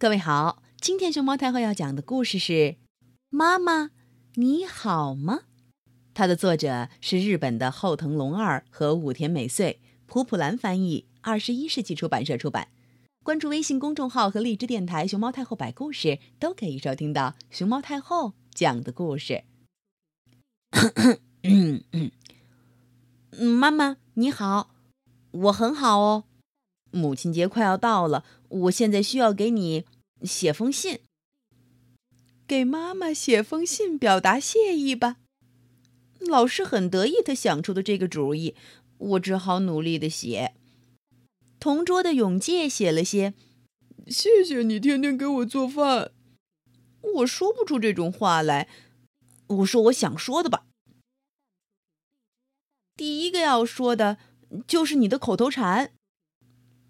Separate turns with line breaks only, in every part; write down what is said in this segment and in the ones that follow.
各位好，今天熊猫太后要讲的故事是《妈妈你好吗》。它的作者是日本的后藤龙二和武田美穗，普普兰翻译，二十一世纪出版社出版。关注微信公众号和荔枝电台“熊猫太后摆故事”，都可以收听到熊猫太后讲的故事。妈妈你好，我很好哦。母亲节快要到了，我现在需要给你写封信。给妈妈写封信表达谢意吧。老师很得意他想出的这个主意，我只好努力的写。同桌的永介写了些：“
谢谢你天天给我做饭。”
我说不出这种话来，我说我想说的吧。第一个要说的就是你的口头禅。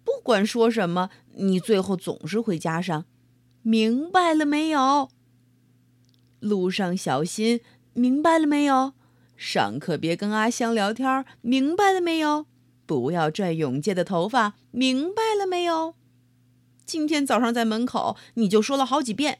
不管说什么，你最后总是会加上“明白了没有？”路上小心，明白了没有？上课别跟阿香聊天，明白了没有？不要拽永介的头发，明白了没有？今天早上在门口你就说了好几遍，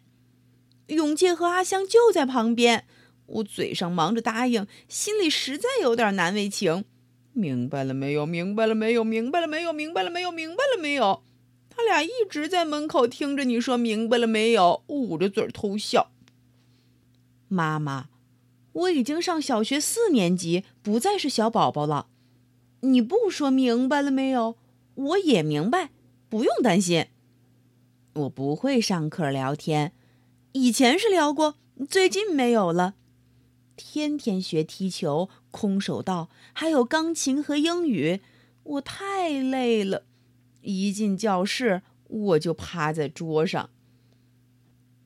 永介和阿香就在旁边，我嘴上忙着答应，心里实在有点难为情。明白了没有？明白了没有？明白了没有？明白了没有？明白了没有？他俩一直在门口听着你说明白了没有，捂着嘴偷笑。妈妈，我已经上小学四年级，不再是小宝宝了。你不说明白了没有？我也明白，不用担心。我不会上课聊天，以前是聊过，最近没有了。天天学踢球、空手道，还有钢琴和英语，我太累了。一进教室，我就趴在桌上，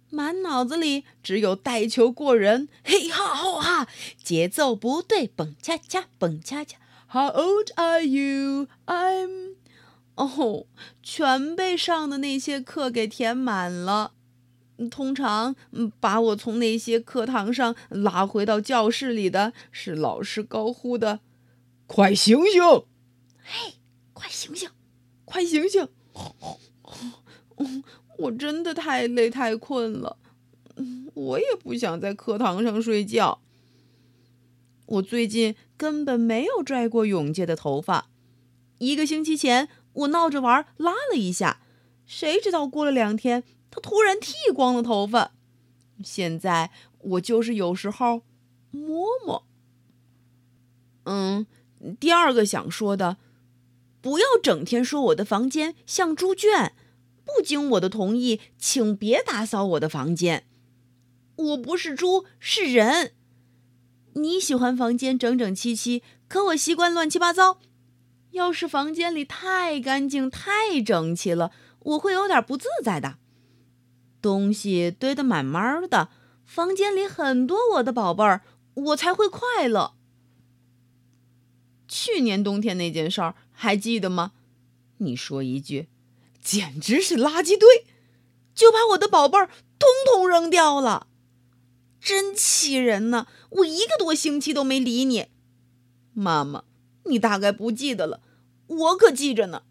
满脑子里只有带球过人，嘿哈吼哈，节奏不对，蹦恰恰，蹦恰恰。How old are you? I'm…… 哦，全被上的那些课给填满了。通常，把我从那些课堂上拉回到教室里的是老师高呼的：“
快醒醒！
嘿，快醒醒，
快醒醒！”
我真的太累太困了，我也不想在课堂上睡觉。我最近根本没有拽过永介的头发。一个星期前，我闹着玩拉了一下，谁知道过了两天。他突然剃光了头发，现在我就是有时候摸摸。嗯，第二个想说的，不要整天说我的房间像猪圈，不经我的同意，请别打扫我的房间。我不是猪，是人。你喜欢房间整整齐齐，可我习惯乱七八糟。要是房间里太干净、太整齐了，我会有点不自在的。东西堆得满满的，房间里很多我的宝贝儿，我才会快乐。去年冬天那件事儿还记得吗？你说一句，简直是垃圾堆，就把我的宝贝儿通通扔掉了，真气人呢！我一个多星期都没理你，妈妈，你大概不记得了，我可记着呢。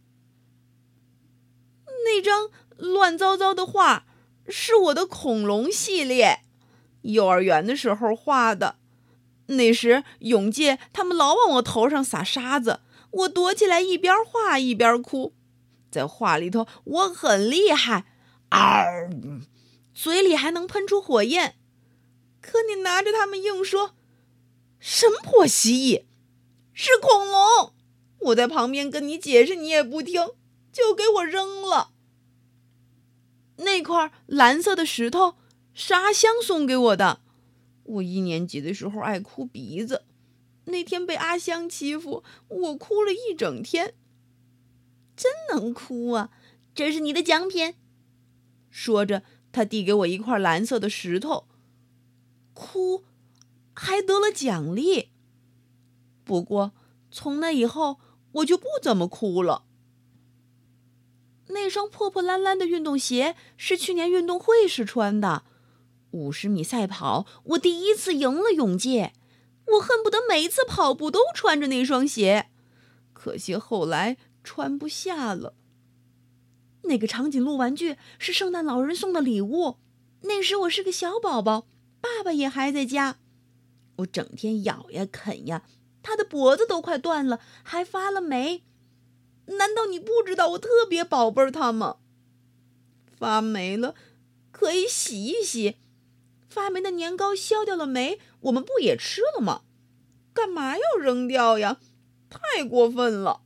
那张乱糟糟的画。是我的恐龙系列，幼儿园的时候画的。那时永介他们老往我头上撒沙子，我躲起来一边画一边哭。在画里头我很厉害，嗷，嘴里还能喷出火焰。可你拿着它们硬说，什么破蜥蜴，是恐龙。我在旁边跟你解释，你也不听，就给我扔了。那块蓝色的石头是阿香送给我的。我一年级的时候爱哭鼻子，那天被阿香欺负，我哭了一整天。真能哭啊！这是你的奖品。说着，他递给我一块蓝色的石头。哭，还得了奖励。不过从那以后，我就不怎么哭了。那双破破烂烂的运动鞋是去年运动会时穿的。五十米赛跑，我第一次赢了永介。我恨不得每一次跑步都穿着那双鞋，可惜后来穿不下了。那个长颈鹿玩具是圣诞老人送的礼物。那时我是个小宝宝，爸爸也还在家。我整天咬呀啃呀，它的脖子都快断了，还发了霉。难道你不知道我特别宝贝儿它吗？发霉了，可以洗一洗。发霉的年糕消掉了霉，我们不也吃了吗？干嘛要扔掉呀？太过分了！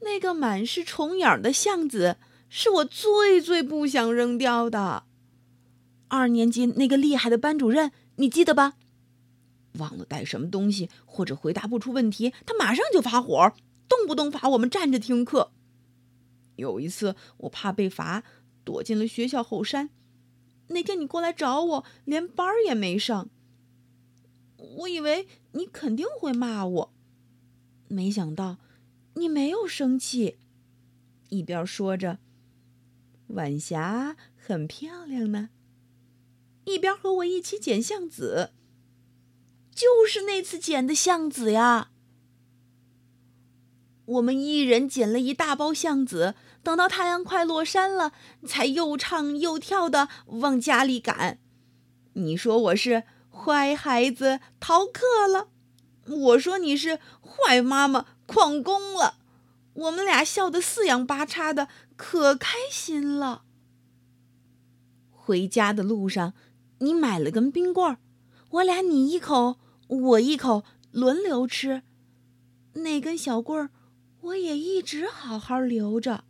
那个满是虫眼儿的橡子是我最最不想扔掉的。二年级那个厉害的班主任，你记得吧？忘了带什么东西或者回答不出问题，他马上就发火，动不动罚我们站着听课。有一次，我怕被罚，躲进了学校后山。那天你过来找我，连班儿也没上。我以为你肯定会骂我，没想到你没有生气，一边说着“晚霞很漂亮呢”，一边和我一起捡橡子。就是那次捡的橡子呀。我们一人捡了一大包橡子，等到太阳快落山了，才又唱又跳的往家里赶。你说我是？坏孩子逃课了，我说你是坏妈妈旷工了，我们俩笑得四仰八叉的，可开心了。回家的路上，你买了根冰棍儿，我俩你一口我一口轮流吃，那根小棍儿我也一直好好留着。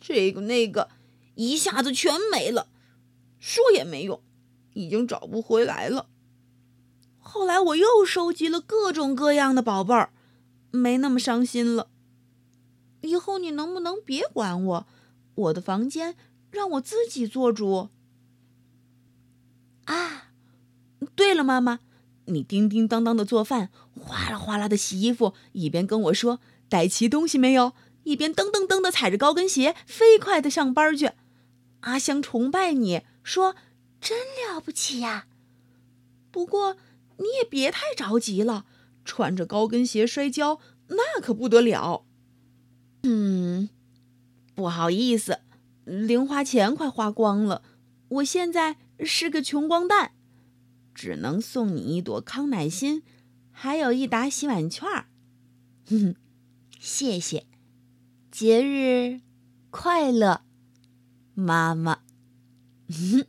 这个那个一下子全没了，说也没用。已经找不回来了。后来我又收集了各种各样的宝贝儿，没那么伤心了。以后你能不能别管我？我的房间让我自己做主。啊，对了，妈妈，你叮叮当当的做饭，哗啦哗啦的洗衣服，一边跟我说带齐东西没有，一边噔噔噔的踩着高跟鞋飞快的上班去。阿香崇拜你说。真了不起呀！不过你也别太着急了，穿着高跟鞋摔跤那可不得了。嗯，不好意思，零花钱快花光了，我现在是个穷光蛋，只能送你一朵康乃馨，还有一沓洗碗券。哼哼，谢谢，节日快乐，妈妈。哼。